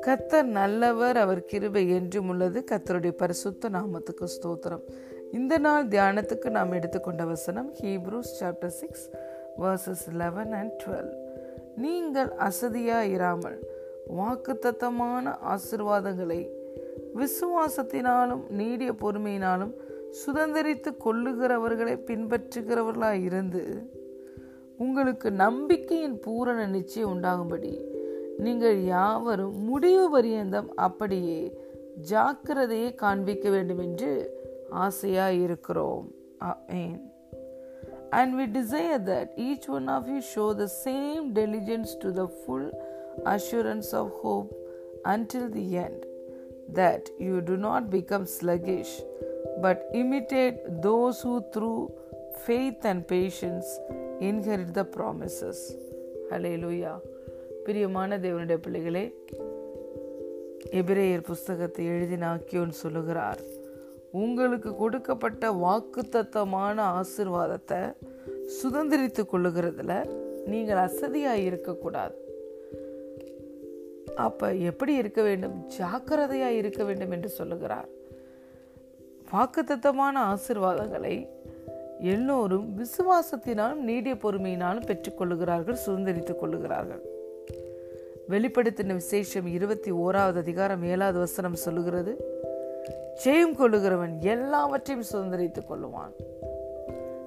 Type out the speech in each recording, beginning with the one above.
கத்தர் நல்லவர் அவர் கிருபை என்றும் உள்ளது. கத்தருடைய பரிசுத்த நாமத்துக்கு ஸ்தோத்திரம். இந்த நாள் தியானத்துக்கு நாம் எடுத்துக்கொண்ட வசனம் Hebrews chapter six verses eleven and twelve நீங்கள் அசதியாயிராமல் வாக்குத்தத்தமான ஆசிர்வாதங்களை விசுவாசத்தினாலும் நீடிய பொறுமையினாலும் சுதந்திரித்து கொள்ளுகிறவர்களை பின்பற்றுகிறவர்களாக இருந்து உங்களுக்கு நம்பிக்கையின் பூரண நிச்சயம் உண்டாகும்படி நீங்கள் யாவரும் முடிவு பரியந்தம் அப்படியே ஜாக்கிரதையை காண்பிக்க வேண்டும் என்று ஆசையாய் இருக்கிறோம் ஆமென் and we desire that each one of you show the same diligence to the full assurance of hope until the end, that you do not become sluggish, but imitate those who through faith and patience inherit the promises hallelujah பிரியமான தேவனுடைய பிள்ளைகளே எபிரேயர் புஸ்தகத்தை எழுதினாக்கியோன்னு சொல்லுகிறார் உங்களுக்கு கொடுக்கப்பட்ட வாக்குத்தத்தமான ஆசிர்வாதத்தை சுதந்திரித்து கொள்ளுகிறதுல நீங்கள் அசதியாக இருக்கக்கூடாது. அப்போ எப்படி இருக்க வேண்டும்? ஜாக்கிரதையாக இருக்க வேண்டும் என்று சொல்லுகிறார். வாக்குத்தத்தமான ஆசிர்வாதங்களை எல்லோரும் விசுவாசத்தினாலும் நீடிய பொறுமையினாலும் பெற்றுக்கொள்ளுகிறார்கள் சுதந்திரித்துக் கொள்ளுகிறார்கள். வெளிப்படுத்தின விசேஷம் இருபத்தி ஓராவது அதிகாரம் ஏழாவது வசனம் சொல்லுகிறது ஜெயம் கொள்ளுகிறவன் எல்லாவற்றையும் சுதந்திரித்துக் கொள்ளுவான்.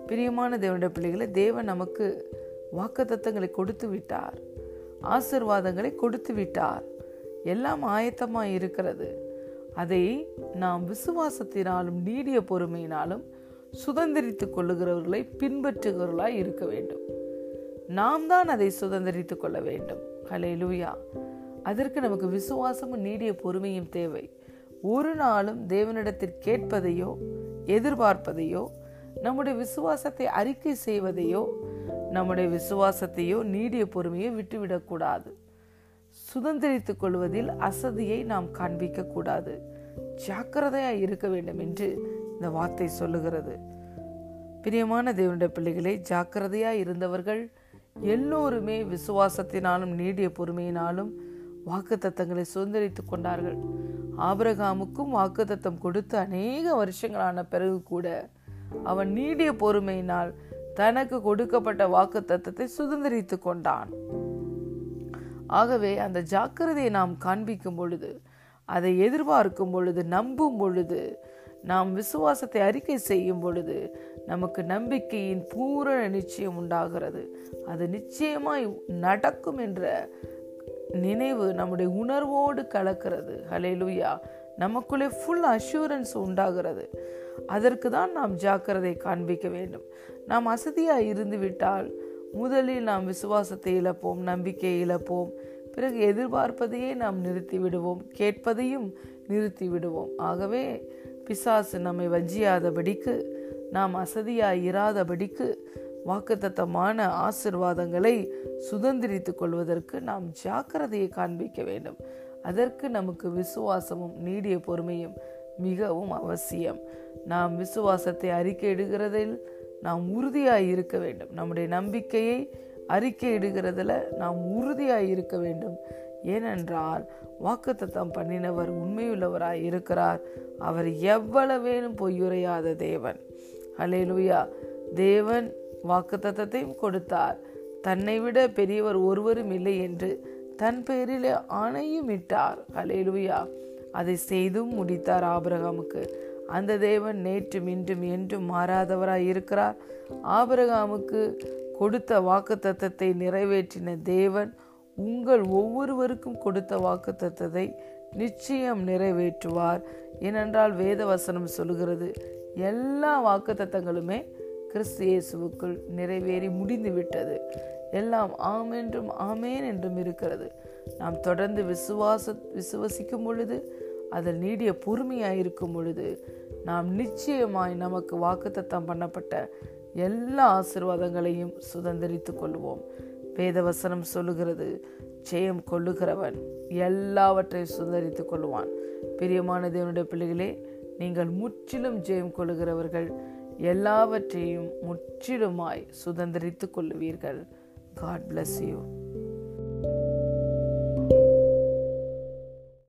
பிரியமான தேவனுடைய பிள்ளைகளை தேவன் நமக்கு வாக்கு தத்தங்களை கொடுத்து விட்டார் ஆசிர்வாதங்களை கொடுத்து விட்டார். எல்லாம் ஆயத்தமாக இருக்கிறது. அதை நாம் விசுவாசத்தினாலும் நீடிய பொறுமையினாலும் சுதந்திரித்துக் கொள்ளுகிறவர்களை பின்பற்றுகிறவர்களாய் இருக்க வேண்டும். நாம் தான் அதை சுதந்திரித்துக் கொள்ள வேண்டும். ஹலே லூயா அதற்கு நமக்கு விசுவாசமும் நீடிய பொறுமையும் தேவை. ஒரு நாளும் தேவனிடத்தில் கேட்பதையோ எதிர்பார்ப்பதையோ நம்முடைய விசுவாசத்தை அறிக்கை செய்வதையோ நம்முடைய விசுவாசத்தையோ நீடிய பொறுமையோ விட்டுவிடக்கூடாது சுதந்திரித்துக் கொள்வதில் அசதியை நாம் காண்பிக்க கூடாது. ஜாக்கிரதையாக இருக்க வேண்டும் என்று இந்த வார்த்தை சொல்லுகிறது. பிரியமான தேவனுடைய பிள்ளைகளை ஜாக்கிரதையாக இருந்தவர்கள் எல்லோருமே விசுவாசத்தினாலும் நீடிய பொறுமையினாலும் வாக்குத்தத்தங்களை சுதந்திரித்துக் கொண்டார்கள். ஆபரகாமுக்கும் வாக்குத்தத்தம் கொடுத்து அநேக வருஷங்களான பிறகு கூட அவன் நீடிய பொறுமையினால் தனக்கு கொடுக்கப்பட்ட வாக்கு தத்தத்தை சுதந்திரித்து கொண்டான். ஆகவே அந்த ஜாக்கிரதையை நாம் காண்பிக்கும் பொழுது அதை எதிர்பார்க்கும் பொழுது நம்பும் பொழுது நாம் விசுவாசத்தை அறிக்கை செய்யும் பொழுது நமக்கு நம்பிக்கையின் பூரண நிச்சயம் உண்டாகிறது. அது நிச்சயமாய் நடக்கும் என்ற நினைவு நம்முடைய உணர்வோடு கலக்கிறது. ஹலேலுயா நமக்குள்ளே ஃபுல் அஷூரன்ஸ் உண்டாகிறது. அதற்கு தான் நாம் ஜாக்கிரதை காண்பிக்க வேண்டும். நாம் அசதியாக இருந்து விட்டால் முதலில் நாம் விசுவாசத்தை இழப்போம் நம்பிக்கையை இழப்போம். பிறகு எதிர்பார்ப்பதையே நாம் நிறுத்தி விடுவோம் கேட்பதையும் நிறுத்தி விடுவோம். ஆகவே பிசாசு நம்மை வஞ்சியாதபடிக்கு நாம் அசதியாய் இராதபடிக்கு வாக்குத்தத்தமான ஆசிர்வாதங்களை சுதந்திரித்து கொள்வதற்கு நாம் ஜாக்கிரதையை காண்பிக்க வேண்டும். அதற்கு நமக்கு விசுவாசமும் நீடிய பொறுமையும் மிகவும் அவசியம். நாம் விசுவாசத்தை அறிக்கையிடுகிறதில் நாம் உறுதியாய் இருக்க வேண்டும். நம்முடைய நம்பிக்கையை அறிக்கையிடுகிறதுல நாம் உறுதியாய் இருக்க வேண்டும். ஏனென்றால் வாக்குத்தத்தம் பண்ணினவர் உண்மையுள்ளவராய் இருக்கிறார். அவர் எவ்வளவேனும் பொய்யுரையாத தேவன். அலேலுயா தேவன் வாக்குத்தத்தையும் கொடுத்தார். தன்னை விட பெரியவர் ஒருவரும் இல்லை என்று தன் பெயரிலே ஆணையும் இட்டார் அலேலுயா அதை செய்தும் முடித்தார் ஆபிரகாமுக்கு. அந்த தேவன் நேற்றும் இன்றும் என்றும் மாறாதவராய் இருக்கிறார். ஆபிரகாமுக்கு கொடுத்த வாக்கு தத்தத்தை நிறைவேற்றின தேவன் உங்கள் ஒவ்வொருவருக்கும் கொடுத்த வாக்கு தத்தத்தை நிச்சயம் நிறைவேற்றுவார். ஏனென்றால் வேத வசனம் சொல்லுகிறது எல்லா வாக்கு தத்தங்களுமே கிறிஸ்து இயேசுவுக்குள் நிறைவேறி முடிந்து விட்டது எல்லாம் ஆம் என்றும் ஆமேன் என்றும் இருக்கிறது. நாம் தொடர்ந்து விசுவாச விசுவசிக்கும் பொழுது அதில் நீடிய பொறுமையாக இருக்கும் பொழுது நாம் நிச்சயமாய் நமக்கு வாக்குத்தத்தம் பண்ணப்பட்ட எல்லா ஆசிர்வாதங்களையும் சுதந்திரித்து கொள்வோம். வேதவசனம் சொல்லுகிறது. ஜெயம் கொள்ளுகிறவன் எல்லாவற்றையும் சுதந்திரித்து கொள்வான் பிரியமான தேவனுடைய பிள்ளைகளே நீங்கள் முற்றிலும் ஜெயம் கொள்ளுகிறவர்கள் எல்லாவற்றையும் முற்றிலுமாய் சுதந்திரித்து கொள்ளுவீர்கள். God bless you